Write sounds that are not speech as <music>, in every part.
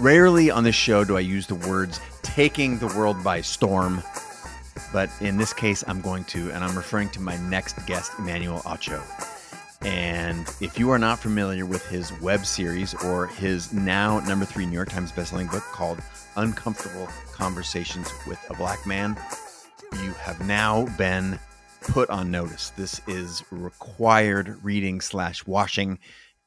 Rarely on this show do I use the words taking the world by storm, but in this case, I'm going to, and I'm referring to my next guest, Emmanuel Acho. And if you are not familiar with his web series or his now number three New York Times bestselling book called Uncomfortable Conversations with a Black Man, you have now been put on notice. This is required reading slash watching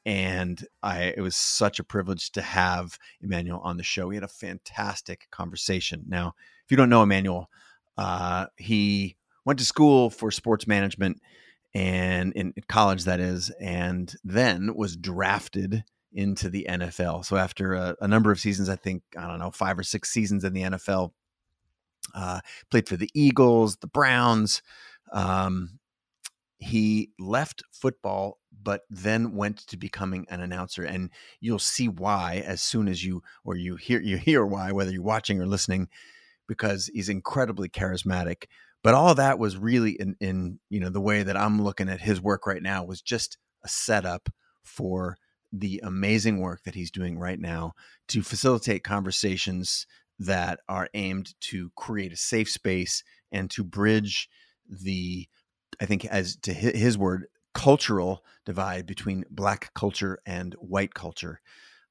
and I it was such a privilege to have Emmanuel on the show. We had a fantastic conversation. Now, if you don't know Emmanuel, uh, he went to school for sports management and in college that is, and then was drafted into the NFL. So after a, a number of seasons, I think I don't know five or six seasons in the NFL, uh, played for the Eagles, the Browns. Um, he left football but then went to becoming an announcer and you'll see why as soon as you or you hear you hear why whether you're watching or listening because he's incredibly charismatic. But all that was really in in you know the way that I'm looking at his work right now was just a setup for the amazing work that he's doing right now to facilitate conversations that are aimed to create a safe space and to bridge the I think as to his word cultural divide between black culture and white culture.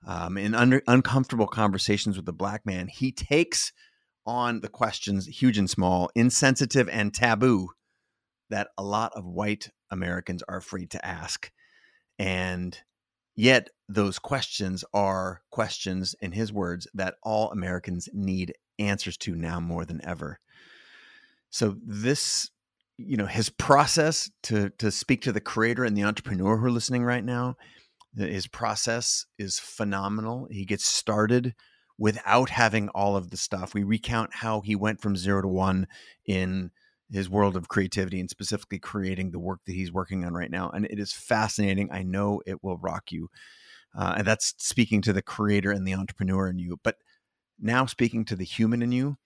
Um, in under, uncomfortable conversations with the black man, he takes on the questions, huge and small, insensitive and taboo, that a lot of white Americans are afraid to ask. And yet, those questions are questions, in his words, that all Americans need answers to now more than ever. So, this you know his process to to speak to the creator and the entrepreneur who are listening right now his process is phenomenal. He gets started without having all of the stuff. We recount how he went from zero to one in his world of creativity and specifically creating the work that he's working on right now and it is fascinating. I know it will rock you uh, and that's speaking to the creator and the entrepreneur in you. But now speaking to the human in you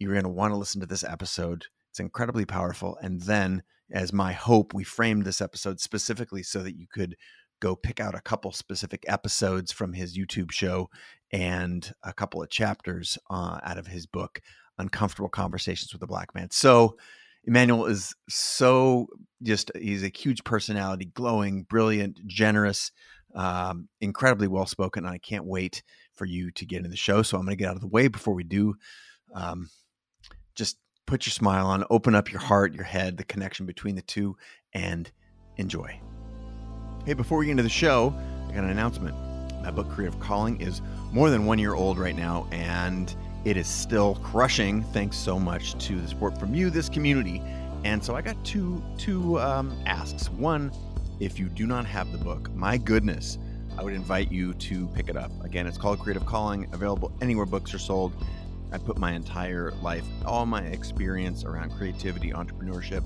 you're going to want to listen to this episode it's incredibly powerful. And then, as my hope, we framed this episode specifically so that you could go pick out a couple specific episodes from his YouTube show and a couple of chapters uh, out of his book, Uncomfortable Conversations with a Black Man. So, Emmanuel is so just, he's a huge personality, glowing, brilliant, generous, um, incredibly well spoken. And I can't wait for you to get in the show. So, I'm going to get out of the way before we do. Um, just put your smile on, open up your heart, your head, the connection between the two, and enjoy. Hey, before we get into the show, I got an announcement. My book, Creative Calling, is more than one year old right now, and it is still crushing. Thanks so much to the support from you, this community. And so I got two two um, asks. One, if you do not have the book, my goodness, I would invite you to pick it up. Again, it's called Creative Calling, available anywhere books are sold. I put my entire life, all my experience around creativity, entrepreneurship,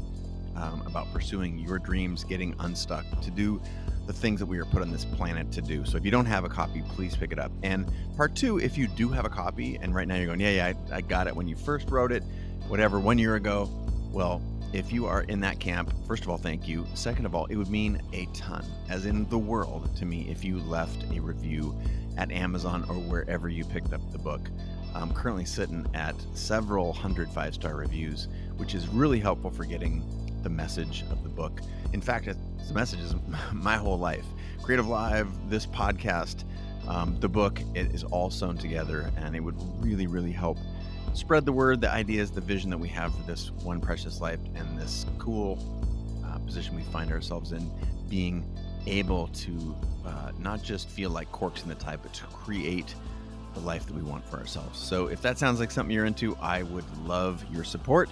um, about pursuing your dreams, getting unstuck, to do the things that we are put on this planet to do. So if you don't have a copy, please pick it up. And part two, if you do have a copy, and right now you're going, yeah, yeah, I, I got it when you first wrote it, whatever, one year ago. Well, if you are in that camp, first of all, thank you. Second of all, it would mean a ton, as in the world to me, if you left a review at Amazon or wherever you picked up the book. I'm currently sitting at several hundred five star reviews, which is really helpful for getting the message of the book. In fact, the message is <laughs> my whole life. CreativeLive, this podcast, um, the book, it is all sewn together, and it would really, really help spread the word, the ideas, the vision that we have for this one precious life and this cool uh, position we find ourselves in, being able to uh, not just feel like corks in the tide, but to create the life that we want for ourselves. So if that sounds like something you're into, I would love your support.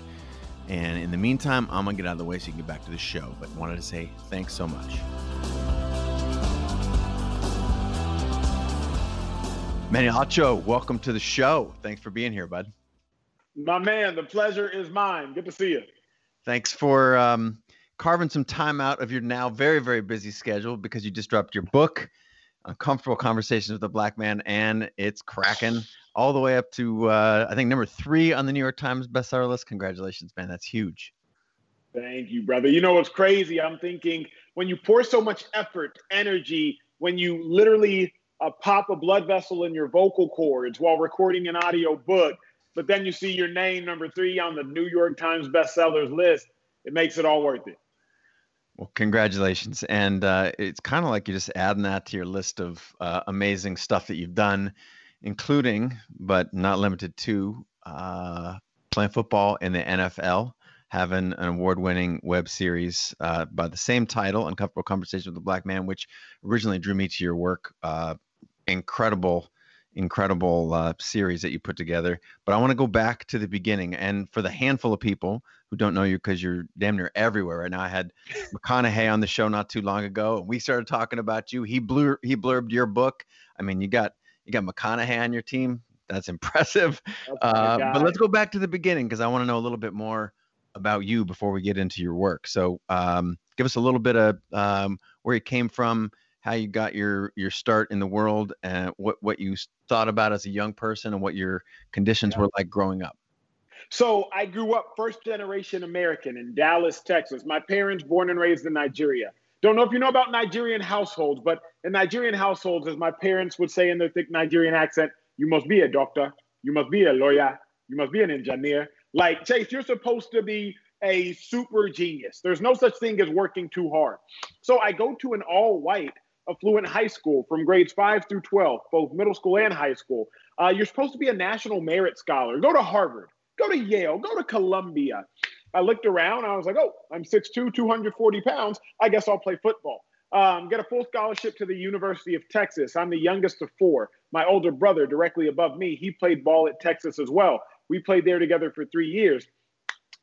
And in the meantime, I'm gonna get out of the way so you can get back to the show. But wanted to say thanks so much. Manny Acho, welcome to the show. Thanks for being here, bud. My man, the pleasure is mine. Good to see you. Thanks for um, carving some time out of your now very, very busy schedule because you just dropped your book uncomfortable conversations with a black man, and it's cracking <sighs> all the way up to uh, I think number three on the New York Times bestseller list. Congratulations, man! That's huge. Thank you, brother. You know what's crazy? I'm thinking when you pour so much effort, energy, when you literally uh, pop a blood vessel in your vocal cords while recording an audio book, but then you see your name number three on the New York Times bestsellers list, it makes it all worth it. Well, congratulations. And uh, it's kind of like you're just adding that to your list of uh, amazing stuff that you've done, including, but not limited to, uh, playing football in the NFL, having an award winning web series uh, by the same title, Uncomfortable Conversation with a Black Man, which originally drew me to your work. Uh, incredible incredible uh, series that you put together. But I want to go back to the beginning. And for the handful of people who don't know you because you're damn near everywhere right now, I had McConaughey on the show not too long ago, and we started talking about you. He blur he blurbed your book. I mean, you got you got McConaughey on your team. That's <laughs> impressive. That's uh, but let's go back to the beginning because I want to know a little bit more about you before we get into your work. So um, give us a little bit of um, where you came from how you got your your start in the world and what what you thought about as a young person and what your conditions yeah. were like growing up. So I grew up first generation American in Dallas, Texas. My parents born and raised in Nigeria. Don't know if you know about Nigerian households, but in Nigerian households, as my parents would say in their thick Nigerian accent, you must be a doctor, you must be a lawyer, you must be an engineer. Like Chase, you're supposed to be a super genius. There's no such thing as working too hard. So I go to an all white affluent high school from grades 5 through 12, both middle school and high school. Uh, you're supposed to be a national merit scholar. Go to Harvard, go to Yale, go to Columbia. I looked around. I was like, oh, I'm 6'2, 240 pounds. I guess I'll play football. Um, get a full scholarship to the University of Texas. I'm the youngest of four. My older brother, directly above me, he played ball at Texas as well. We played there together for three years.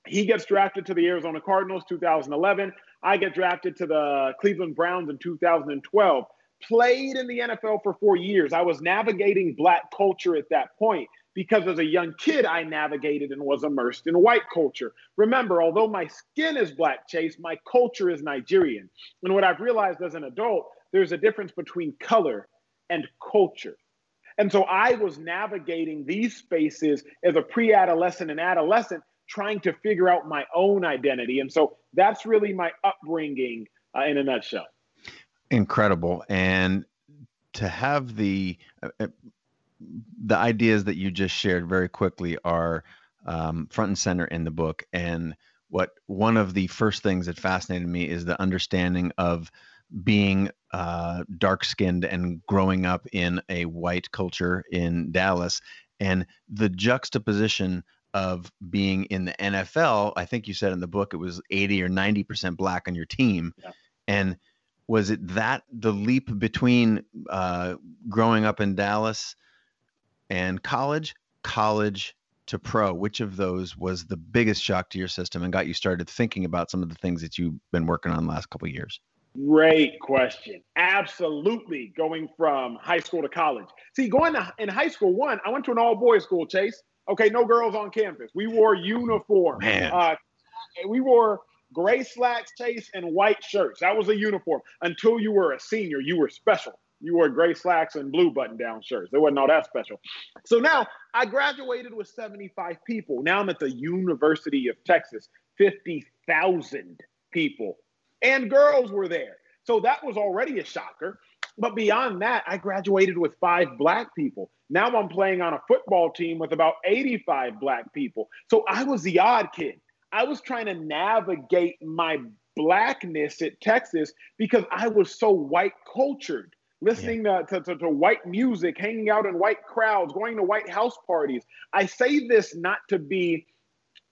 He gets drafted to the Arizona Cardinals 2011. I get drafted to the Cleveland Browns in 2012. Played in the NFL for four years. I was navigating black culture at that point because as a young kid, I navigated and was immersed in white culture. Remember, although my skin is black, Chase, my culture is Nigerian. And what I've realized as an adult, there's a difference between color and culture. And so I was navigating these spaces as a pre adolescent and adolescent trying to figure out my own identity. And so that's really my upbringing uh, in a nutshell. Incredible. And to have the uh, uh, the ideas that you just shared very quickly are um, front and center in the book. And what one of the first things that fascinated me is the understanding of being uh, dark skinned and growing up in a white culture in Dallas and the juxtaposition of being in the NFL, I think you said in the book it was 80 or 90% black on your team. Yeah. And was it that the leap between uh, growing up in Dallas and college, college to pro? Which of those was the biggest shock to your system and got you started thinking about some of the things that you've been working on the last couple of years? Great question. Absolutely going from high school to college. See, going to, in high school, one, I went to an all boys school, Chase. Okay, no girls on campus. We wore uniform. Man. Uh, we wore gray slacks, chase, and white shirts. That was a uniform. Until you were a senior, you were special. You wore gray slacks and blue button down shirts. It wasn't all that special. So now I graduated with 75 people. Now I'm at the University of Texas, 50,000 people. And girls were there. So that was already a shocker. But beyond that, I graduated with five black people. Now I'm playing on a football team with about 85 black people. So I was the odd kid. I was trying to navigate my blackness at Texas because I was so white cultured, listening yeah. to, to, to, white music, hanging out in white crowds, going to white house parties. I say this not to be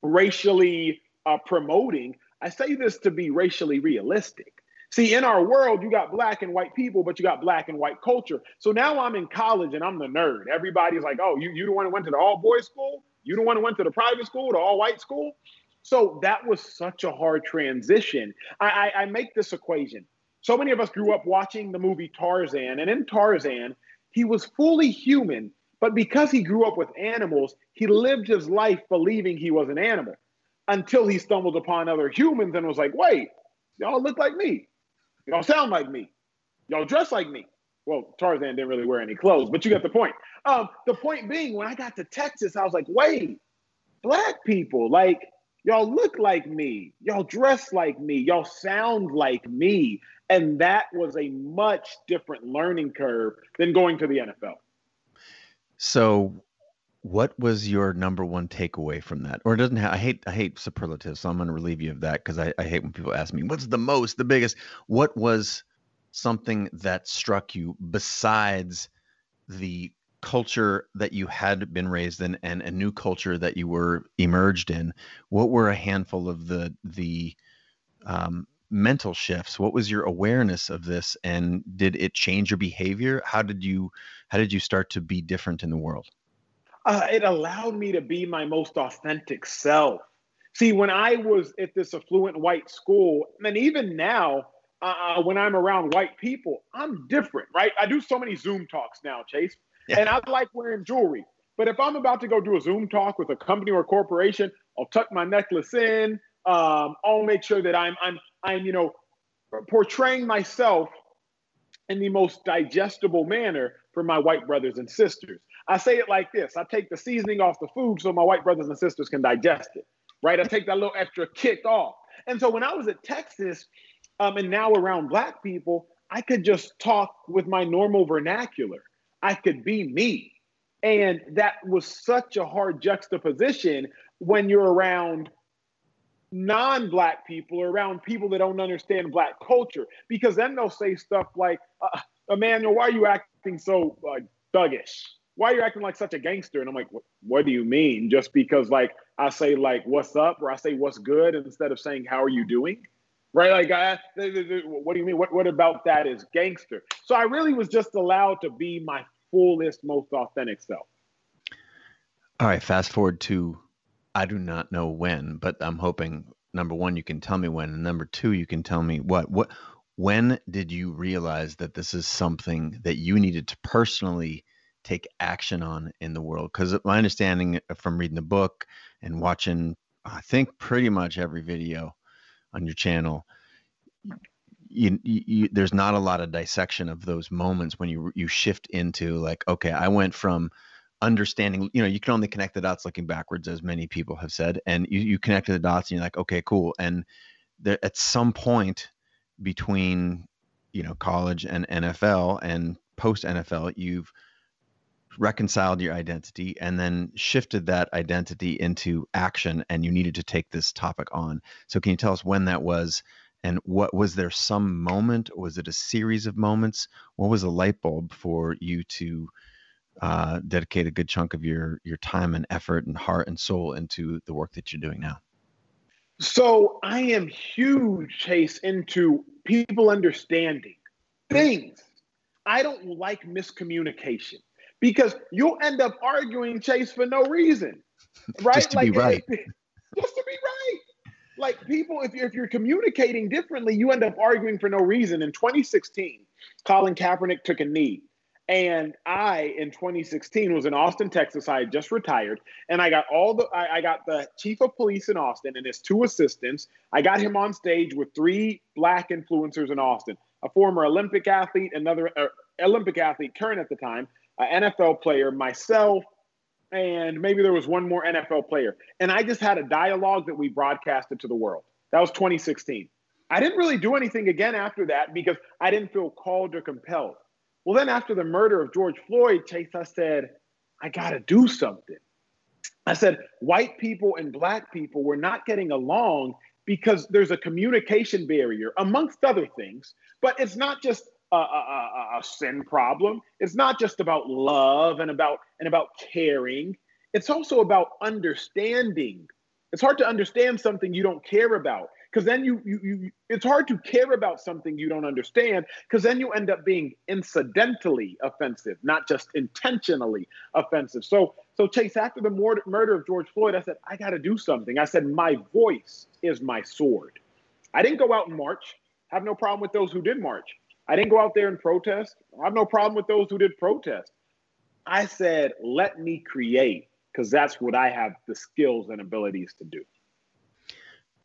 racially uh, promoting, I say this to be racially realistic. See, in our world, you got black and white people, but you got black and white culture. So now I'm in college and I'm the nerd. Everybody's like, oh, you, you the one who went to the all boys school? You the one who went to the private school, the all white school? So that was such a hard transition. I, I, I make this equation. So many of us grew up watching the movie Tarzan, and in Tarzan, he was fully human, but because he grew up with animals, he lived his life believing he was an animal until he stumbled upon other humans and was like, wait, y'all look like me. Y'all sound like me. Y'all dress like me. Well, Tarzan didn't really wear any clothes, but you get the point. Um, the point being, when I got to Texas, I was like, wait, black people, like Y'all look like me. Y'all dress like me. Y'all sound like me. And that was a much different learning curve than going to the NFL. So, what was your number one takeaway from that? Or doesn't have, I hate I hate superlatives, so I'm going to relieve you of that because I, I hate when people ask me what's the most, the biggest. What was something that struck you besides the culture that you had been raised in and a new culture that you were emerged in? What were a handful of the the um, mental shifts? What was your awareness of this, and did it change your behavior? How did you how did you start to be different in the world? uh, it allowed me to be my most authentic self. See, when I was at this affluent white school, and even now, uh, uh, when I'm around white people, I'm different, right? I do so many Zoom talks now, Chase, and I like wearing jewelry. But if I'm about to go do a Zoom talk with a company or a corporation, I'll tuck my necklace in. Um, I'll make sure that I'm, I'm, I'm, you know, portraying myself in the most digestible manner for my white brothers and sisters. I say it like this I take the seasoning off the food so my white brothers and sisters can digest it, right? I take that little extra kick off. And so when I was at Texas um, and now around Black people, I could just talk with my normal vernacular. I could be me. And that was such a hard juxtaposition when you're around non black people or around people that don't understand black culture, because then they'll say stuff like, uh, Emmanuel, why are you acting so uh, thuggish? why are you acting like such a gangster? And I'm like, what do you mean? Just because like I say like what's up or I say what's good instead of saying how are you doing? Right? Like, I, what do you mean? What what about that is gangster? So I really was just allowed to be my fullest, most authentic self. All right, fast forward to I do not know when, but I'm hoping number one you can tell me when, and number two you can tell me what what when did you realize that this is something that you needed to personally take action on in the world? Because my understanding from reading the book and watching, I think pretty much every video on your channel, you, you, there's not a lot of dissection of those moments when you you shift into like, okay, I went from understanding, you know, you can only connect the dots looking backwards, as many people have said, and you you connected the dots and you're like, okay, cool, and there, at some point between you know college and NFL and post NFL, you've reconciled your identity and then shifted that identity into action and you needed to take this topic on. So can you tell us when that was and what was there some moment was it a series of moments? What was a light bulb for you to uh, dedicate a good chunk of your your time and effort and heart and soul into the work that you're doing now? So i am huge chase into people understanding things. I don't like miscommunication because you'll end up arguing Chase for no reason, <laughs> right? just to like, be right. <laughs> just to be right. Like people, if you're, if you're communicating differently, you end up arguing for no reason. In 2016, Colin Kaepernick took a knee. And I, in 2016, was in Austin, Texas. I had just retired, and I got all the I, I, got the chief of police in Austin and his two assistants. I got him on stage with three black influencers in Austin: a former Olympic athlete, another uh, Olympic athlete, current at the time, an NFL player, myself, and maybe there was one more NFL player. And I just had a dialogue that we broadcasted to the world. That was 2016. I didn't really do anything again after that because I didn't feel called or compelled. Well, then after the murder of George Floyd, Chase, I said, I got to do something. I said, white people and black people were not getting along because there's a communication barrier, amongst other things. But it's not just a, a, a, sin problem. It's not just about love and about and about caring. It's also about understanding. It's hard to understand something you don't care about because then you, you you it's hard to care about something you don't understand because then you end up being incidentally offensive, not just intentionally offensive. So so Chase, after the murder of George Floyd, I said I got to do something. I said my voice is my sword. I didn't go out and march. Have no problem with those who did march. I didn't go out there and protest. I have no problem with those who did protest. I said, let me create because that's what I have the skills and abilities to do.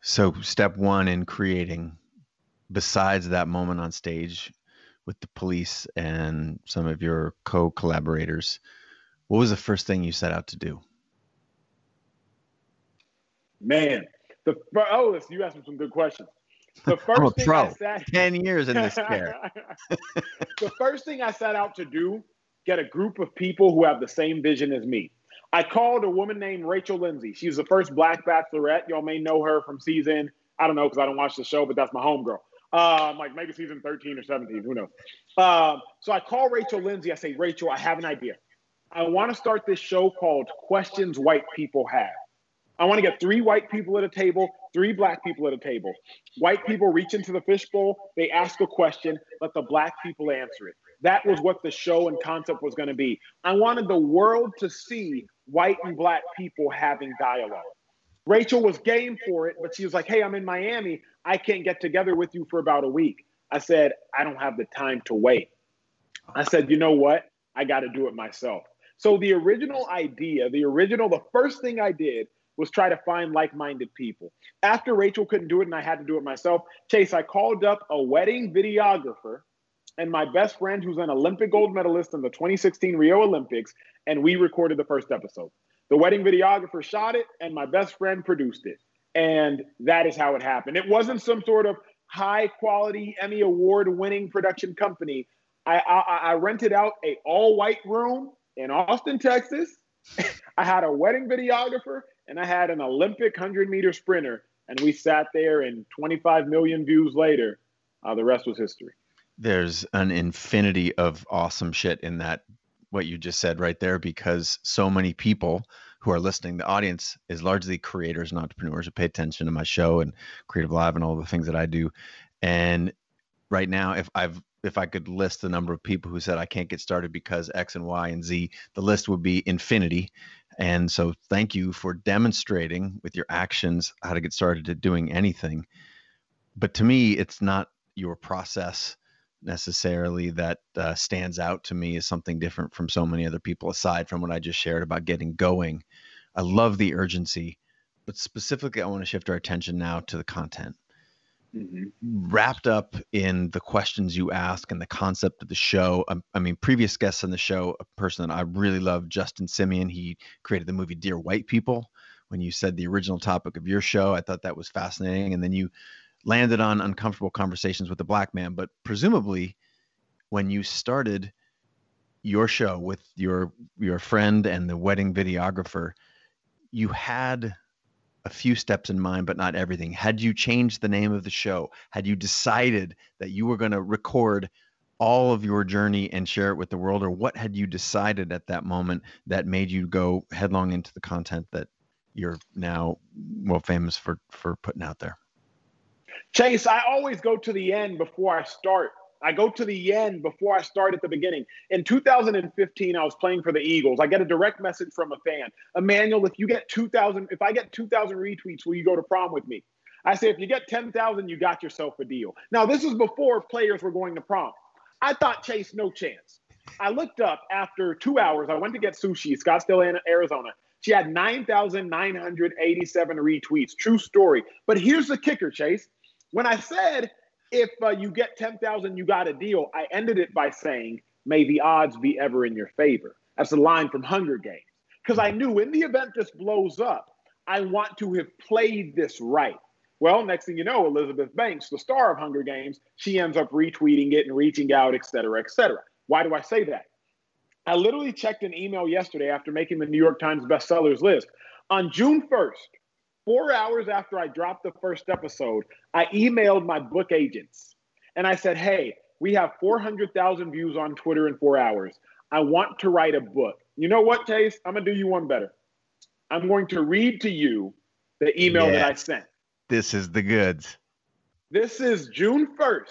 So, step one in creating, besides that moment on stage with the police and some of your co collaborators, what was the first thing you set out to do? Man, The oh, you asked me some good questions. The first <laughs> I'm a thing pro. I sat, <laughs> ten years in this chair. <laughs> the first thing I set out to do get a group of people who have the same vision as me. I called a woman named Rachel Lindsay. She's the first black bachelorette. Y'all may know her from season, I don't know because I don't watch the show, but that's my homegirl. Um, like maybe season 13 or 17, who knows? Um, so I call Rachel Lindsay. I say, Rachel, I have an idea. I want to start this show called Questions White People Have. I want to get three white people at a table, three black people at a table. White people reach into the fishbowl, they ask a question, let the black people answer it. That was what the show and concept was going to be. I wanted the world to see white and black people having dialogue. Rachel was game for it, but she was like, Hey, I'm in Miami. I can't get together with you for about a week. I said, I don't have the time to wait. I said, You know what? I got to do it myself. So the original idea, the original, the first thing I did was try to find like-minded people. After Rachel couldn't do it and I had to do it myself, Chase, I called up a wedding videographer and my best friend who's an Olympic gold medalist in the 2016 Rio Olympics, and we recorded the first episode. The wedding videographer shot it, and my best friend produced it. And that is how it happened. It wasn't some sort of high quality Emmy award winning production company. I, I, I rented out a all white room in Austin, Texas. <laughs> I had a wedding videographer and I had an Olympic 100 meter sprinter. And we sat there, and 25 million views later, uh, the rest was history. There's an infinity of awesome shit in that, what you just said right there, because so many people who are listening, the audience is largely creators and entrepreneurs who pay attention to my show and CreativeLive and all the things that I do. And right now, if I've if I could list the number of people who said I can't get started because X and Y and Z, the list would be infinity. And so thank you for demonstrating with your actions how to get started to doing anything. But to me, it's not your process necessarily that uh, stands out to me as something different from so many other people, aside from what I just shared about getting going. I love the urgency, but specifically, I want to shift our attention now to the content. Mm-hmm. Wrapped up in the questions you ask and the concept of the show. I, um, I mean, previous guests on the show, a person that I really love, Justin Simien, he created the movie Dear White People. When you said the original topic of your show, I thought that was fascinating. And then you landed on uncomfortable conversations with the black man. But presumably, when you started your show with your your friend and the wedding videographer, you had a few steps in mind, but not everything. Had you changed the name of the show, had you decided that you were going to record all of your journey and share it with the world, or what had you decided at that moment that made you go headlong into the content that you're now well famous for for putting out there? Chase, I always go to the end before I start. I go to the end before I start at the beginning. In 2015, I was playing for the Eagles. I get a direct message from a fan. Emmanuel, if you get 2,000, if I get 2,000 retweets, will you go to prom with me? I say, if you get 10,000, you got yourself a deal. Now, this is before players were going to prom. I thought Chase, no chance. I looked up after two hours. I went to get sushi, Scottsdale, Arizona. She had 9,987 retweets. True story. But here's the kicker, Chase. When I said if uh, you get 10,000, you got a deal, I ended it by saying, may the odds be ever in your favor. That's a line from Hunger Games. Because I knew in the event this blows up, I want to have played this right. Well, next thing you know, Elizabeth Banks, the star of Hunger Games, she ends up retweeting it and reaching out, et cetera, et cetera. Why do I say that? I literally checked an email yesterday after making the New York Times bestsellers list. On June 1st, Four hours after I dropped the first episode, I emailed my book agents and I said, Hey, we have 400,000 views on Twitter in four hours. I want to write a book. You know what, Chase? I'm going to do you one better. I'm going to read to you the email that I sent. This is the goods. This is June 1st,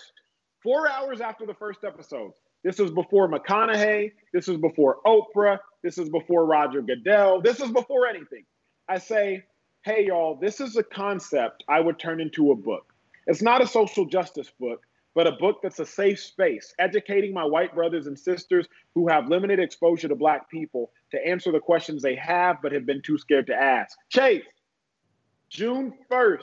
four hours after the first episode. This is before McConaughey. This is before Oprah. This is before Roger Goodell. This is before anything. I say, hey, y'all, this is a concept I would turn into a book. It's not a social justice book, but a book that's a safe space, educating my white brothers and sisters who have limited exposure to Black people to answer the questions they have but have been too scared to ask. Chase, June 1st,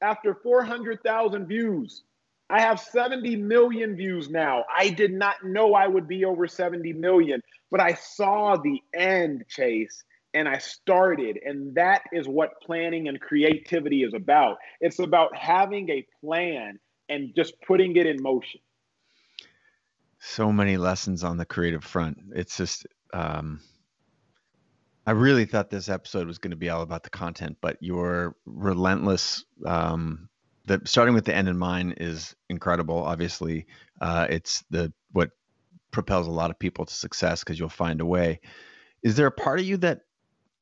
after 400,000 views, I have 70 million views now. I did not know I would be over 70 million, but I saw the end, Chase and I started. And that is what planning and creativity is about. It's about having a plan and just putting it in motion. So many lessons on the creative front. It's just, um, I really thought this episode was going to be all about the content, but your relentless, um, the starting with the end in mind is incredible. Obviously, uh, it's the what propels a lot of people to success because you'll find a way. Is there a part of you that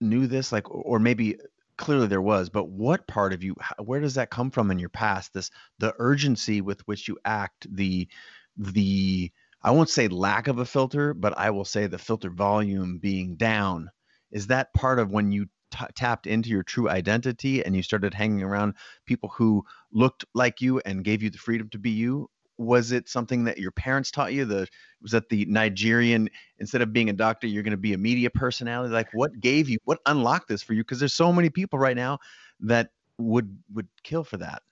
knew this, like, or maybe clearly there was, but what part of you, where does that come from in your past? This the urgency with which you act, the the I won't say lack of a filter, but I will say the filter volume being down is that part of when you t- tapped into your true identity and you started hanging around people who looked like you and gave you the freedom to be you was it something that your parents taught you? The was that the nigerian instead of being a doctor you're going to be a media personality? Like what gave you what unlocked this for you? Because there's so many people right now that would would kill for that.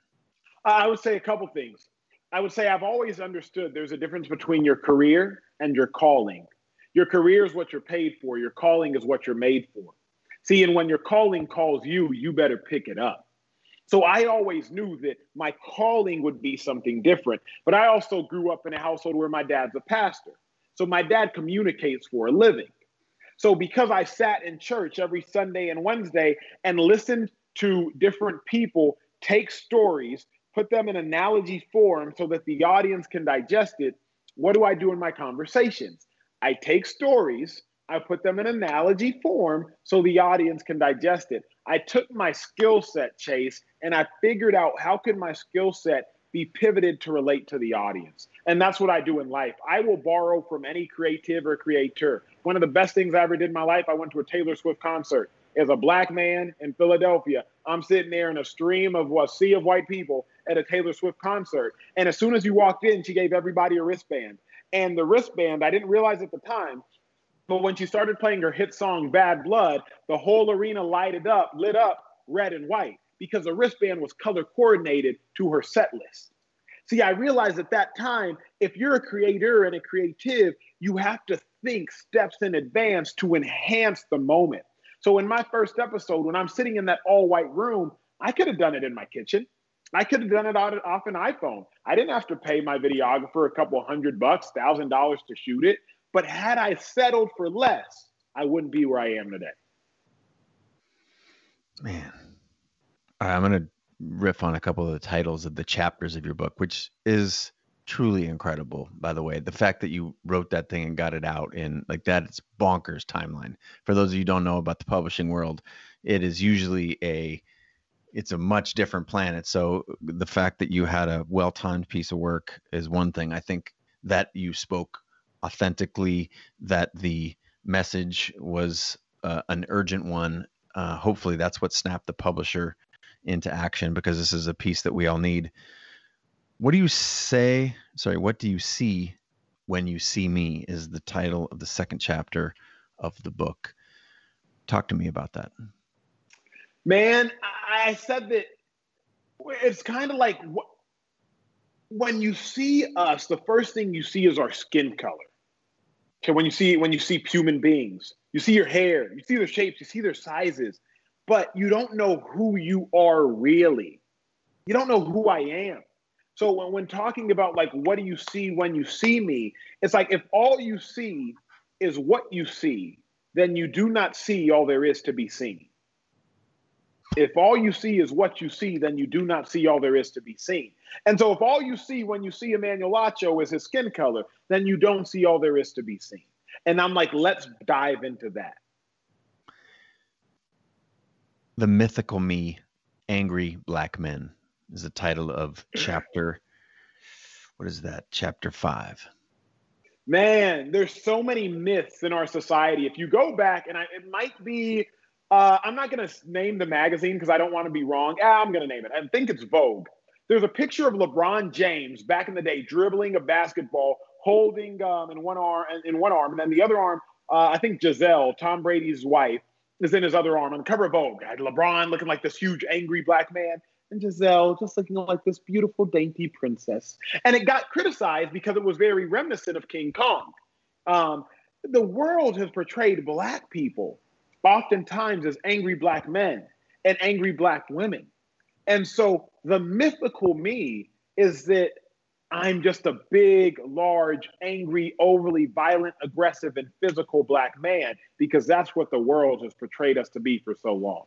I would say a couple things. I would say i've always understood there's a difference between your career and your calling. Your career is what you're paid for, your calling is what you're made for. See, and when your calling calls you, you better pick it up. So I always knew that my calling would be something different. But I also grew up in a household where my dad's a pastor. So my dad communicates for a living. So because I sat in church every Sunday and Wednesday and listened to different people take stories, put them in analogy form so that the audience can digest it, what do I do in my conversations? I take stories, I put them in analogy form so the audience can digest it. I took my skill set, Chase, and I figured out how could my skill set be pivoted to relate to the audience. And that's what I do in life. I will borrow from any creative or creator. One of the best things I ever did in my life, I went to a Taylor Swift concert. As a black man in Philadelphia, I'm sitting there in a stream of a sea of white people at a Taylor Swift concert. And as soon as you walked in, she gave everybody a wristband and the wristband. I didn't realize at the time, but when she started playing her hit song Bad Blood, the whole arena lighted up, lit up red and white because the wristband was color coordinated to her set list. See, I realized at that time, if you're a creator and a creative, you have to think steps in advance to enhance the moment. So in my first episode, when I'm sitting in that all white room, I could have done it in my kitchen. I could have done it off an iPhone. I didn't have to pay my videographer a couple hundred bucks, thousand dollars to shoot it. But had I settled for less, I wouldn't be where I am today. Man, All right, I'm going to riff on a couple of the titles of the chapters of your book, which is truly incredible, by the way. The fact that you wrote that thing and got it out in like that, it's bonkers timeline. For those of you don't know about the publishing world, it is usually a it's a much different planet. So the fact that you had a well-timed piece of work is one thing. I think that you spoke authentically, that the message was uh, an urgent one. Uh, hopefully, that's what snapped the publisher into action because this is a piece that we all need. What do you say? Sorry, what do you see when you see me? Is the title of the second chapter of the book. Talk to me about that. Man, I said that it's kind of like when you see us, the first thing you see is our skin color. Okay, when you see when you see human beings, you see your hair, you see their shapes, you see their sizes, but you don't know who you are really. You don't know who I am. So when, when talking about like what do you see when you see me, it's like if all you see is what you see, then you do not see all there is to be seen. If all you see is what you see, then you do not see all there is to be seen. And so, if all you see when you see Emmanuel Acho is his skin color, then you don't see all there is to be seen. And I'm like, let's dive into that. The Mythical Me, Angry Black Men is the title of <clears throat> chapter. What is that? Chapter five. Man, there's so many myths in our society. If you go back, and I, it might be uh, I'm not going to name the magazine because I don't want to be wrong. Ah, I'm going to name it. I think it's Vogue. There's a picture of LeBron James back in the day dribbling a basketball, holding um, in one arm, in one arm, and then the other arm. Uh, I think Gisele, Tom Brady's wife, is in his other arm on the cover of Vogue. I had LeBron looking like this huge angry black man, and Gisele just looking like this beautiful dainty princess. And it got criticized because it was very reminiscent of King Kong. Um, the world has portrayed black people oftentimes as angry black men and angry black women. And so the mythical me is that I'm just a big, large, angry, overly violent, aggressive, and physical black man because that's what the world has portrayed us to be for so long.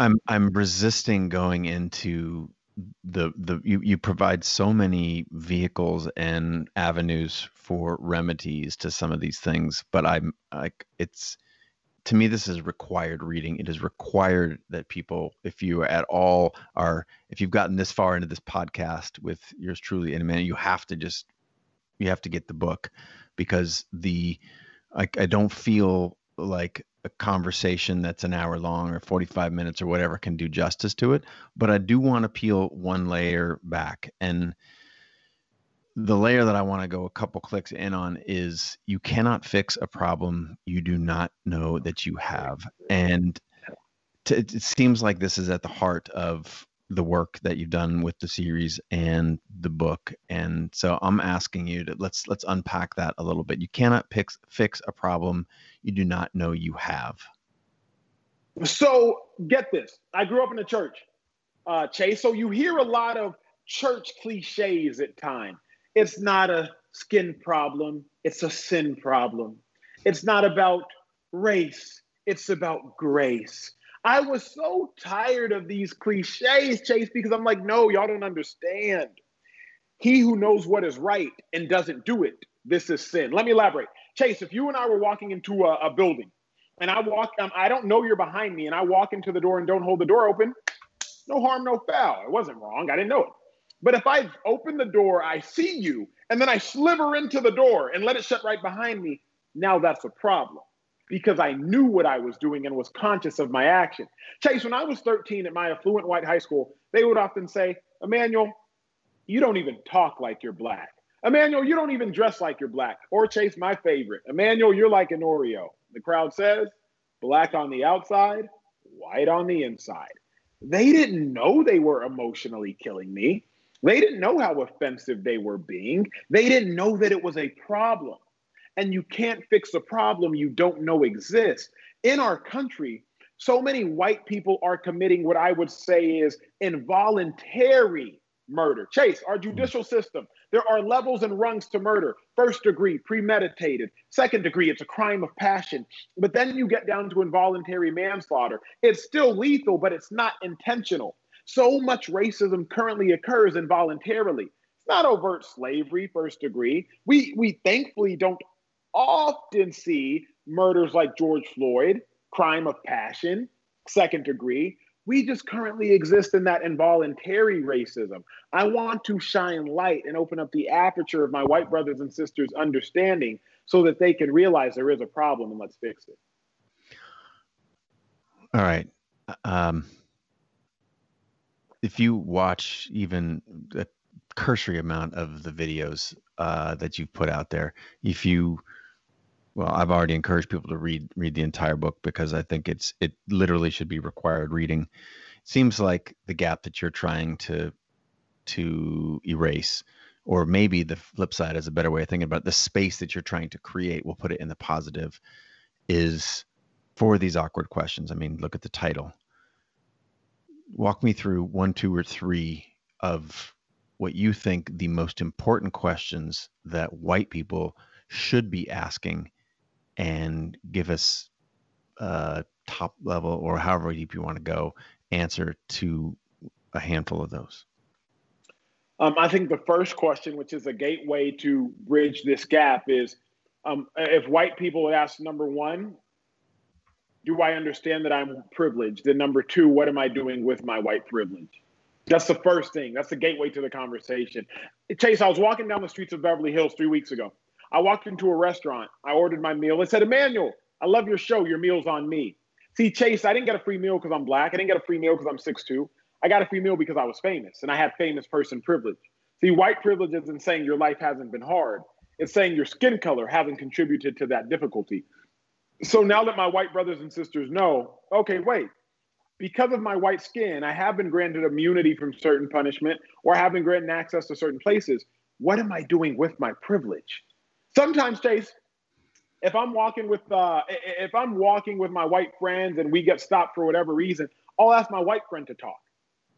I'm I'm resisting going into the the you, you provide so many vehicles and avenues for remedies to some of these things, but I'm like it's to me this is required reading. It is required that people if you at all are if you've gotten this far into this podcast with yours truly in a minute you have to just you have to get the book because the I, I don't feel like a conversation that's an hour long or 45 minutes or whatever can do justice to it but i do want to peel one layer back and the layer that I want to go a couple clicks in on is you cannot fix a problem you do not know that you have. And it seems like this is at the heart of the work that you've done with the series and the book. And so I'm asking you to let's let's unpack that a little bit. You cannot fix fix a problem you do not know you have. So get this. I grew up in the church, uh, Chase. So you hear a lot of church cliches at times it's not a skin problem, it's a sin problem. It's not about race, it's about grace. I was so tired of these cliches, Chase, because I'm like, no, y'all don't understand. He who knows what is right and doesn't do it, this is sin. Let me elaborate. Chase, if you and I were walking into a, a building and I walk, um, I don't know you're behind me, and I walk into the door and don't hold the door open, no harm, no foul. It wasn't wrong. I didn't know it. But if I open the door, I see you, and then I sliver into the door and let it shut right behind me, now that's a problem because I knew what I was doing and was conscious of my action. Chase, when I was 13 at my affluent white high school, they would often say, Emmanuel, you don't even talk like you're black. Emmanuel, you don't even dress like you're black. Or Chase, my favorite, Emmanuel, you're like an Oreo. The crowd says, black on the outside, white on the inside. They didn't know they were emotionally killing me. They didn't know how offensive they were being. They didn't know that it was a problem. And you can't fix a problem you don't know exists. In our country, so many white people are committing what I would say is involuntary murder. Chase, our judicial system, there are levels and rungs to murder. First degree, premeditated. Second degree, it's a crime of passion. But then you get down to involuntary manslaughter. It's still lethal, but it's not intentional. So much racism currently occurs involuntarily. It's not overt slavery, first degree. We we thankfully don't often see murders like George Floyd, crime of passion, second degree. We just currently exist in that involuntary racism. I want to shine light and open up the aperture of my white brothers and sisters' understanding so that they can realize there is a problem and let's fix it. All right. Um, if you watch even a cursory amount of the videos uh, that you've put out there, if you well, I've already encouraged people to read read the entire book because I think it's it literally should be required reading. It seems like the gap that you're trying to to erase, or maybe the flip side is a better way of thinking about it, the space that you're trying to create. We'll put it in the positive, is for these awkward questions. I mean, look at the title walk me through one, two, or three of what you think the most important questions that white people should be asking and give us a top level or however deep you want to go answer to a handful of those. Um, I think the first question, which is a gateway to bridge this gap, is um, if white people would ask number one, do I understand that I'm privileged? And number two, what am I doing with my white privilege? That's the first thing. That's the gateway to the conversation. Chase, I was walking down the streets of Beverly Hills three weeks ago. I walked into a restaurant. I ordered my meal. It said, Emmanuel, I love your show. Your meal's on me. See, Chase, I didn't get a free meal because I'm black. I didn't get a free meal because I'm 6'2. I got a free meal because I was famous and I had famous person privilege. See, white privilege isn't saying your life hasn't been hard. It's saying your skin color hasn't contributed to that difficulty. So now that my white brothers and sisters know, okay, wait, because of my white skin, I have been granted immunity from certain punishment or I have been granted access to certain places. What am I doing with my privilege? Sometimes, Chase, If I'm walking with uh, if I'm walking with my white friends and we get stopped for whatever reason, I'll ask my white friend to talk.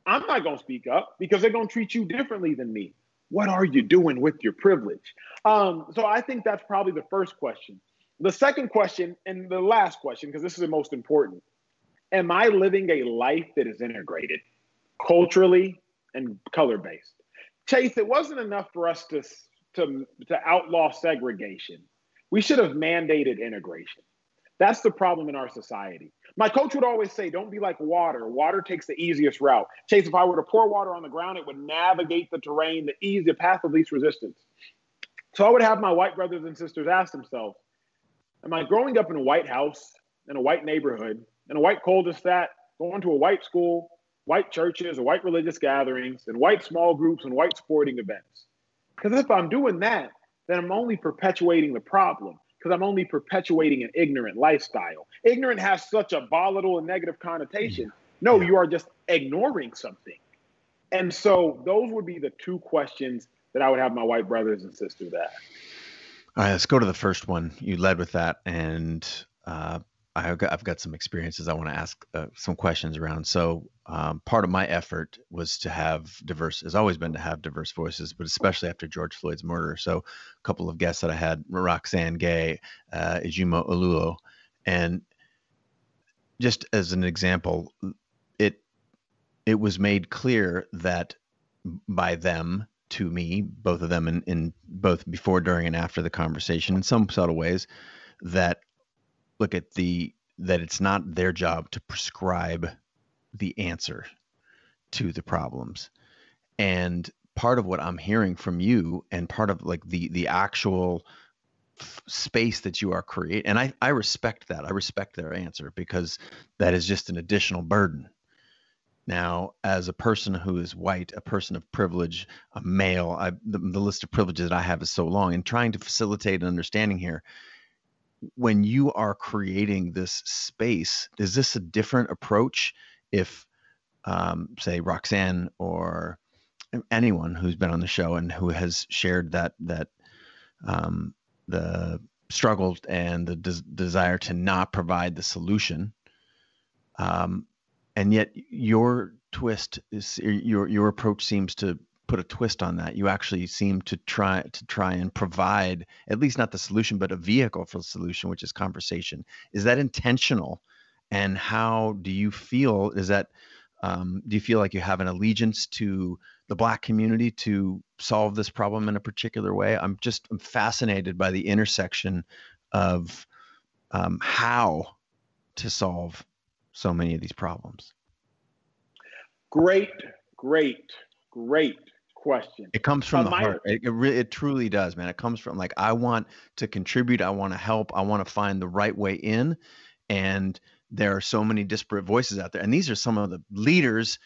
I'm not gonna speak up because they're gonna treat you differently than me. What are you doing with your privilege? Um, so I think that's probably the first question. The second question and the last question, because this is the most important. Am I living a life that is integrated culturally and color based? Chase, it wasn't enough for us to, to, to outlaw segregation. We should have mandated integration. That's the problem in our society. My coach would always say, don't be like water. Water takes the easiest route. Chase, if I were to pour water on the ground, it would navigate the terrain, the easy path of least resistance. So I would have my white brothers and sisters ask themselves, am I growing up in a white house, in a white neighborhood, in a white cul-de-sac, going to a white school, white churches, white religious gatherings, and white small groups and white sporting events? Because if I'm doing that, then I'm only perpetuating the problem because I'm only perpetuating an ignorant lifestyle. Ignorant has such a volatile and negative connotation. No, you are just ignoring something. And so those would be the two questions that I would have my white brothers and sisters ask. All right, let's go to the first one. You led with that, and uh, I've got, I've got some experiences I want to ask uh, some questions around. So um, part of my effort was to have diverse, has always been to have diverse voices, but especially after George Floyd's murder. So a couple of guests that I had, Roxane Gay, uh, Ijeoma Oluo, and just as an example, it it was made clear that by them to me, both of them in, in both before, during, and after the conversation, in some subtle ways, that look at the that it's not their job to prescribe the answer to the problems. And part of what i'm hearing from you and part of like the the actual space that you are creating and i i respect that. I respect their answer because that is just an additional burden. Now as a person who is white a person of privilege a male I, the, the list of privileges that i have is so long and trying to facilitate an understanding here when you are creating this space, is this a different approach if, um, say, Roxane or anyone who's been on the show and who has shared that that um, the struggle and the des- desire to not provide the solution, um, and yet your twist is your your approach seems to put a twist on that. You actually seem to try to try and provide at least not the solution, but a vehicle for the solution, which is conversation. Is that intentional? And how do you feel? Is that um, do you feel like you have an allegiance to the black community to solve this problem in a particular way? I'm just I'm fascinated by the intersection of um, how to solve so many of these problems. Great, great, great question. It comes from uh, the my, heart. It, it, really, it truly does, man. It comes from like I want to contribute. I want to help. I want to find the right way in, and there are so many disparate voices out there, and these are some of the leaders,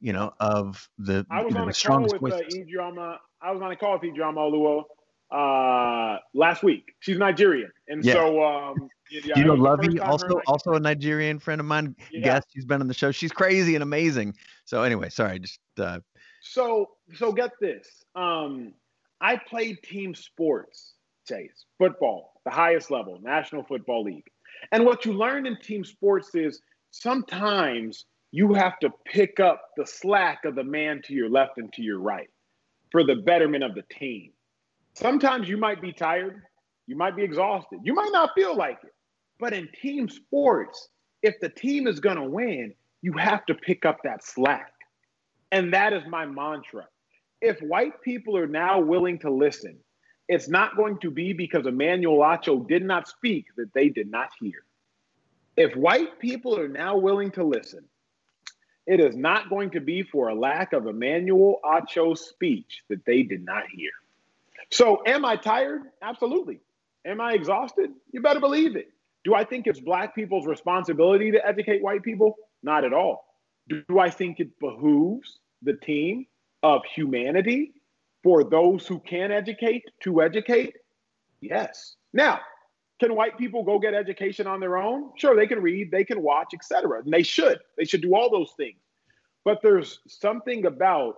you know, of the. I was you know, on a call with uh, Ijeoma. I was on a call with Ijeoma Oluo uh, last week. She's Nigerian, and <laughs> yeah. so um, yeah, you know Luvvie, also also a Nigerian friend of mine, yeah. guest. She's been on the show. She's crazy and amazing. So anyway, sorry, just uh, so so get this. Um, I played team sports, Chase, football, the highest level, National Football League. And what you learn in team sports is sometimes you have to pick up the slack of the man to your left and to your right for the betterment of the team. Sometimes you might be tired, you might be exhausted, you might not feel like it. But in team sports, if the team is going to win, you have to pick up that slack. And that is my mantra. If white people are now willing to listen, it's not going to be because Emmanuel Acho did not speak that they did not hear. If white people are now willing to listen, it is not going to be for a lack of Emmanuel Acho's speech that they did not hear. So, am I tired? Absolutely. Am I exhausted? You better believe it. Do I think it's black people's responsibility to educate white people? Not at all. Do I think it behooves the team of humanity for those who can educate to educate? Yes. Now, can white people go get education on their own? Sure, they can read, they can watch, etc. And they should. They should do all those things. But there's something about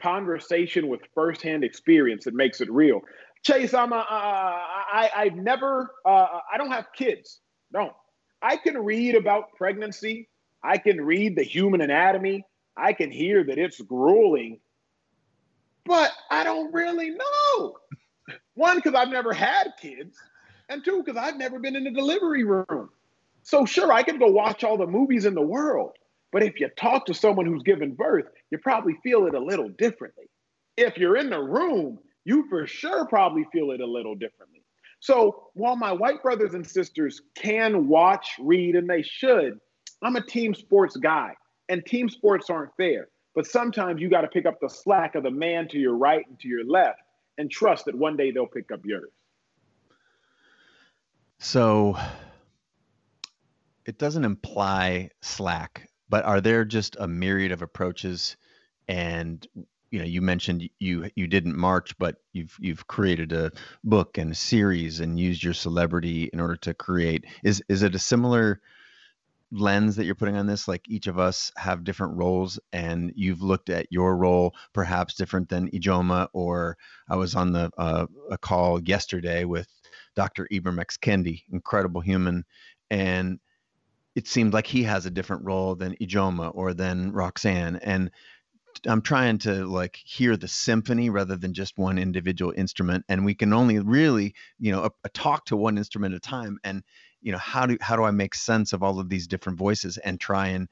conversation with firsthand experience that makes it real. Chase, I'm a, uh, I, I've never, uh, I don't have kids. Don't. I can read about pregnancy. I can read the human anatomy. I can hear that it's grueling, but I don't really know. One, because I've never had kids, and two, because I've never been in the delivery room. So, sure, I can go watch all the movies in the world, but if you talk to someone who's given birth, you probably feel it a little differently. If you're in the room, you for sure probably feel it a little differently. So, while my white brothers and sisters can watch, read, and they should, I'm a team sports guy, and team sports aren't fair. But sometimes you got to pick up the slack of the man to your right and to your left and trust that one day they'll pick up yours. So it doesn't imply slack, but are there just a myriad of approaches and you know you mentioned you you didn't march but you've you've created a book and a series and used your celebrity in order to create is is it a similar lens that you're putting on this like each of us have different roles and you've looked at your role perhaps different than Ijeoma or i was on the uh, a call yesterday with dr ibram x. Kendi incredible human and it seemed like he has a different role than Ijeoma or than Roxane and i'm trying to like hear the symphony rather than just one individual instrument and we can only really you know a, a talk to one instrument at a time and you know how do how do i make sense of all of these different voices and try and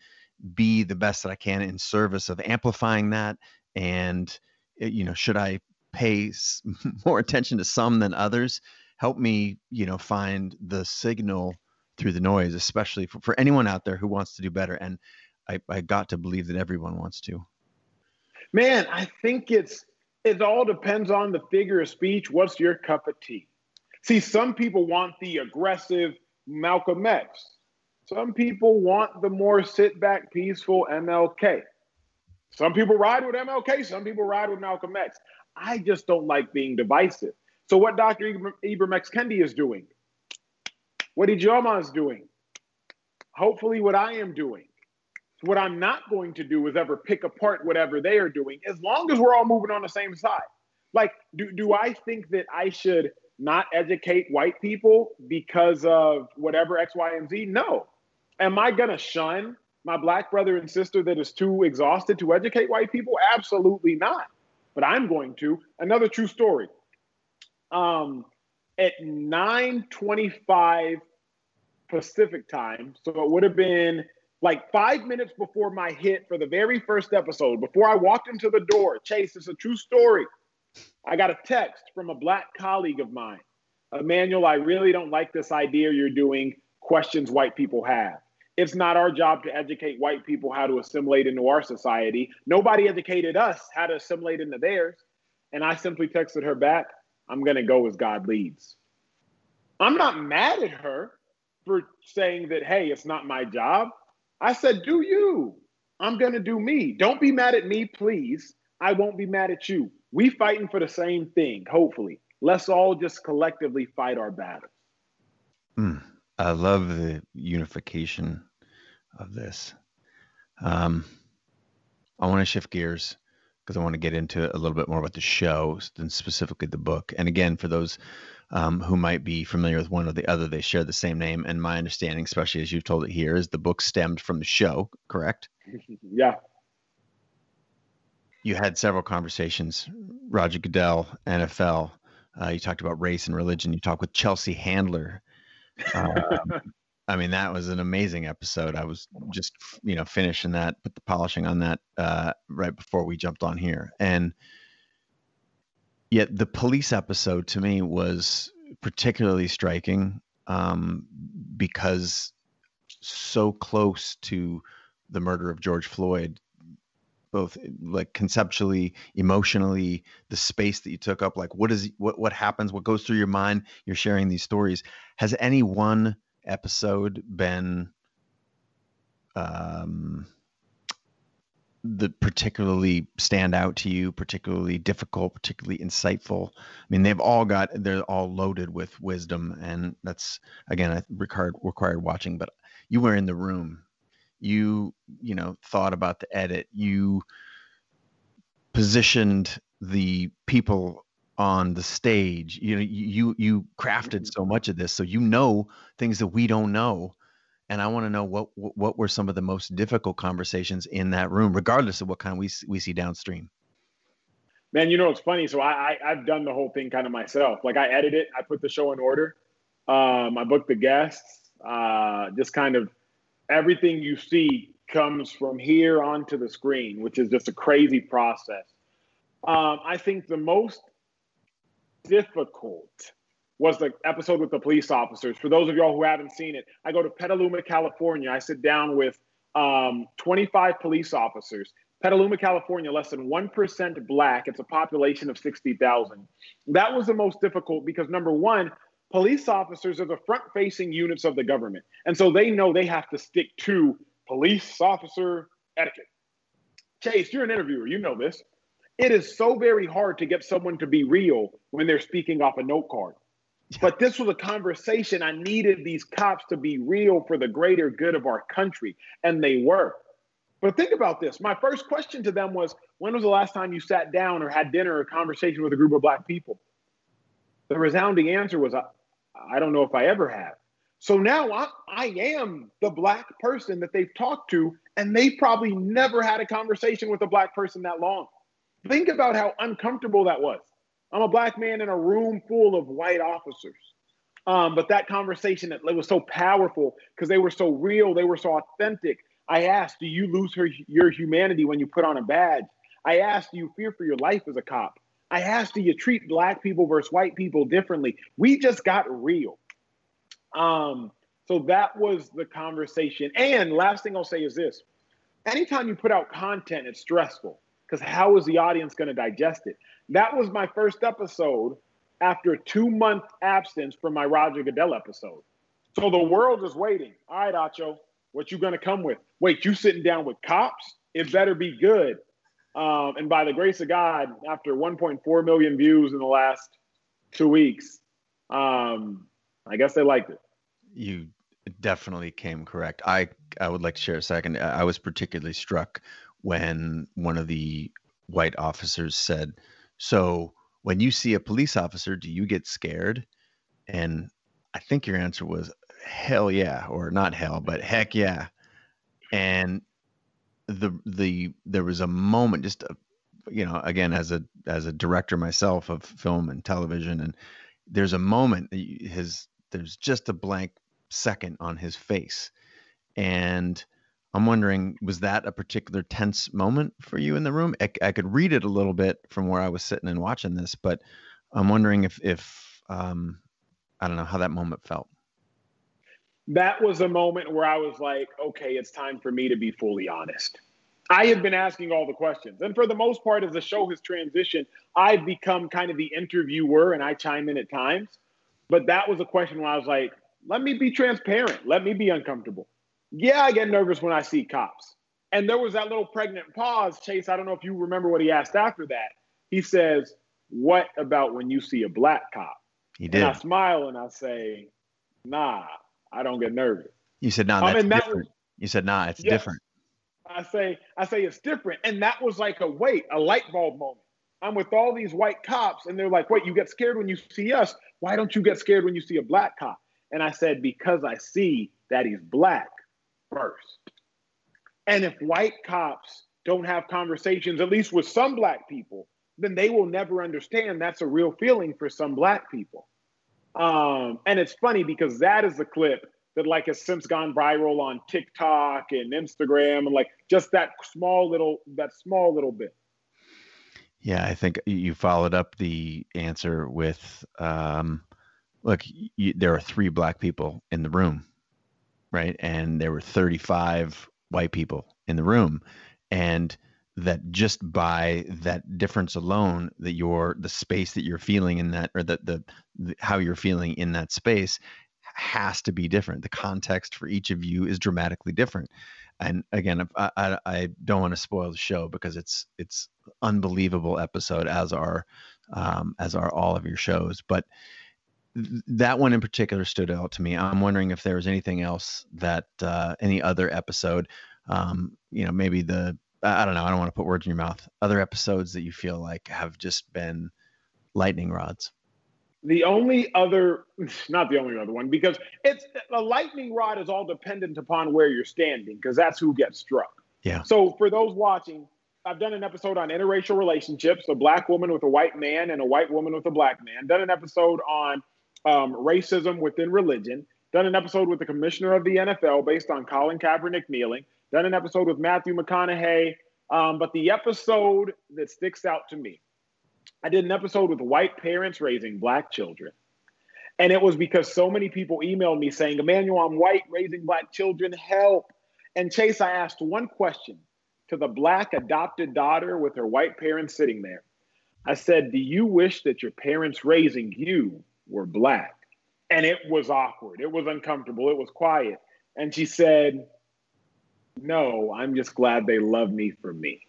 be the best that i can in service of amplifying that? And eh, you know should i pay <laughs> more attention to some than others? Help me you know find the signal through the noise especially for, for anyone out there who wants to do better. And I, I got to believe that everyone wants to. Man i think it's it all depends on the figure of speech. What's your cup of tea? See some people want the aggressive Malcolm X. Some people want the more sit back, peaceful MLK. Some people ride with MLK, some people ride with Malcolm X. I just don't like being divisive. So, what Dr. Ibram X. Kendi is doing, what Ijeoma is doing, hopefully, what I am doing. What I'm not going to do is ever pick apart whatever they are doing, as long as we're all moving on the same side. Like, do, do I think that I should not educate white people because of whatever X, Y, and Z? No. Am I going to shun my black brother and sister that is too exhausted to educate white people? Absolutely not. But I'm going to. Another true story. Um, at 9:25 Pacific time, so it would have been like five minutes before my hit for the very first episode, before I walked into the door. Chase, it's a true story. I got a text from a black colleague of mine. Emmanuel, I really don't like this idea you're doing, questions white people have. It's not our job to educate white people how to assimilate into our society. Nobody educated us how to assimilate into theirs. And I simply texted her back, I'm going to go as God leads. I'm not mad at her for saying that, hey, it's not my job. I said, do you. I'm going to do me. Don't be mad at me, please. I won't be mad at you we fighting for the same thing, hopefully. Let's all just collectively fight our battles. Mm, I love the unification of this. Um, I want to shift gears because I want to get into a little bit more about the show than specifically the book. And again, for those um, who might be familiar with one or the other, they share the same name. And my understanding, especially as you've told it here, is the book stemmed from the show, correct? <laughs> yeah you had several conversations. Roger Goodell, NFL. Uh, you talked about race and religion. You talked with Chelsea Handler. Um, <laughs> I mean, that was an amazing episode. I was just, you know, finishing that, put the polishing on that uh, right before we jumped on here. And yet, the police episode to me was particularly striking um, because so close to the murder of George Floyd both eh, like conceptually emotionally the space that you took up like what is what what happens what goes through your mind you're sharing these stories. Has any one episode been um the particularly stand out to you particularly difficult particularly insightful? I mean they've all got they're all loaded with wisdom and that's again required required watching but you were in the room you you know thought about the edit you positioned the people on the stage. You know, you you crafted Mhm. so much of this, so you know things that we don't know. And I want to know what what were some of the most difficult conversations in that room, regardless of what kind we we see downstream. Man, you know it's funny. So I, I I've done the whole thing kind of myself. Like I edit it, I put the show in order, um, I book the guests, uh, just kind of everything you see comes from here onto the screen, which is just a crazy process. Um, I think the most difficult was the episode with the police officers. For those of y'all who haven't seen it, I go to Petaluma, California. I sit down with um, 25 police officers. Petaluma, California, less than 1% black. It's a population of 60,000. That was the most difficult because, number one, police officers are the front facing units of the government. And so they know they have to stick to police officer etiquette. Chase, you're an interviewer. You know this. It is so very hard to get someone to be real when they're speaking off a note card. But this was a conversation. I needed these cops to be real for the greater good of our country, and they were. But think about this. My first question to them was When was the last time you sat down or had dinner or conversation with a group of Black people? The resounding answer was, uh, I, don't know if I ever have. So now I, I am the Black person that they've talked to, and they probably never had a conversation with a Black person that long. Think about how uncomfortable that was. I'm a black man in a room full of white officers. Um, but that conversation, it was so powerful because they were so real, they were so authentic. I asked, Do you lose her, your humanity when you put on a badge? I asked, Do you fear for your life as a cop? I asked, Do you treat black people versus white people differently? We just got real. Um, so that was the conversation. And last thing I'll say is this anytime you put out content, it's stressful because how is the audience going to digest it? That was my first episode after two month absence from my Roger Goodell episode. So the world is waiting. All right, Acho, what you gonna come with? Wait, you sitting down with cops? It better be good. Um, and by the grace of God, after 1.4 million views in the last two weeks, um, I guess they liked it. You definitely came correct. I I would like to share a second. I I was particularly struck when one of the white officers said, "So when you see a police officer, do you get scared?" And I think your answer was hell yeah, or not hell, but heck yeah. And the the there was a moment, just a, you know, again as a as a director myself of film and television, and there's a moment his there's just a blank second on his face, and I'm wondering, was that a particular tense moment for you in the room? I, I could read it a little bit from where I was sitting and watching this, but I'm wondering if if um, I don't know how that moment felt. That was a moment where I was like, okay, it's time for me to be fully honest. I have been asking all the questions. And for the most part, as the show has transitioned, I've become kind of the interviewer and I chime in at times. But that was a question where I was like, let me be transparent. Let me be uncomfortable. Yeah, I get nervous when I see cops. And there was that little pregnant pause. Chase, I don't know if you remember what he asked after that. He says, What about when you see a black cop? He And did. I smile and I say, Nah, I don't get nervous. You said, "Nah, Um, that's and that was- different." you said, "Nah, it's Yes. different." I say, I say it's different. And that was like a wait, a light bulb moment. I'm with all these white cops, and they're like, wait, you get scared when you see us. Why don't you get scared when you see a black cop? And I said, because I see that he's black first. And if white cops don't have conversations, at least with some black people, then they will never understand that's a real feeling for some black people. Um, and it's funny because that is the clip that like has since gone viral on TikTok and Instagram and like just that small little that small little bit. Yeah, I think you followed up the answer with, um, "Look, y there are three black people in the room, right? And there were 35 white people in the room, and that just by that difference alone, that you're the space that you're feeling in that, or that the, the how you're feeling in that space, has to be different. The context for each of you is dramatically different. And again, I, I, I don't want to spoil the show because it's it's unbelievable episode as are um, as are all of your shows, but th- that one in particular stood out to me. I'm wondering if there was anything else that uh, any other episode, um, you know, maybe the I don't know. I don't want to put words in your mouth. Other episodes that you feel like have just been lightning rods. The only other, <laughs> not the only other one, because it's a lightning rod is all dependent upon where you're standing, because that's who gets struck. Yeah. So for those watching, I've done an episode on interracial relationships, a black woman with a white man and a white woman with a black man. Done an episode on um, racism within religion. Done an episode with the commissioner of the NFL based on Colin Kaepernick kneeling. Done an episode with Matthew McConaughey. Um, but the episode that sticks out to me, I did an episode with white parents raising black children. And it was because so many people emailed me saying, Emmanuel, I'm white raising black children, help. And Chase, I asked one question to the black adopted daughter with her white parents sitting there. I said, Do you wish that your parents raising you were black? And it was awkward. It was uncomfortable. It was quiet. And she said, No, I'm just glad they love me for me.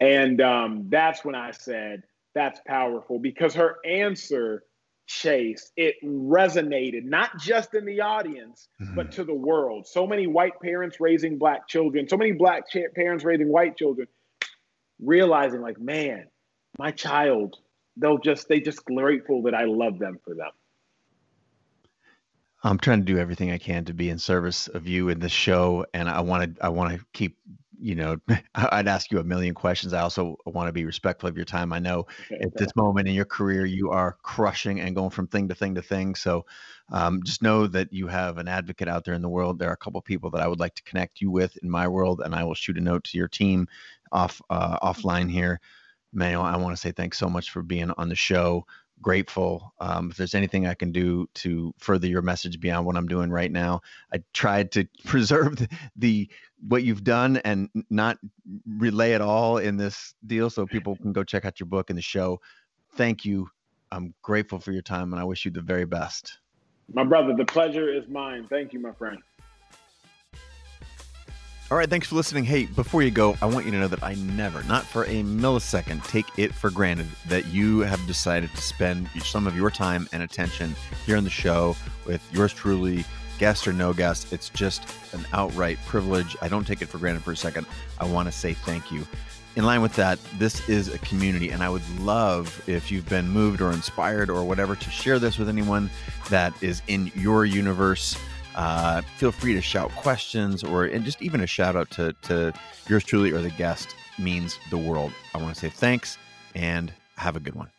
And um, that's when I said, That's powerful because her answer Chase, it resonated not just in the audience, mm-hmm. but to the world. So many white parents raising black children, so many black cha- parents raising white children, realizing, like, man, my child, they'll just, they just grateful that I love them for them. I'm trying to do everything I can to be in service of you in this show, and I want to I want to keep you know, <laughs> I'd ask you a million questions. I also want to be respectful of your time. I know at this moment in your career, you are crushing and going from thing to thing to thing. So um, just know that you have an advocate out there in the world. There are a couple people that I would like to connect you with in my world, and I will shoot a note to your team off uh, offline here. Manuel, I want to say thanks so much for being on the show grateful. Um, if there's anything I can do to further your message beyond what I'm doing right now, I tried to <laughs> preserve the, the what you've done and not relay it all in this deal, so people can go check out your book and the show. Thank you. I'm grateful for your time, and I wish you the very best. My brother, the pleasure is mine. Thank you, my friend. All right, thanks for listening. Hey, before you go, I want you to know that I never, not for a millisecond, take it for granted that you have decided to spend some of your time and attention here on the show with yours truly, guest or no guest. It's just an outright privilege. I don't take it for granted for a second. I want to say thank you. In line with that, this is a community, and I would love if you've been moved or inspired or whatever to share this with anyone that is in your universe uh, feel free to shout questions or and just even a shout out to, to yours truly or the guest means the world. I want to say thanks and have a good one.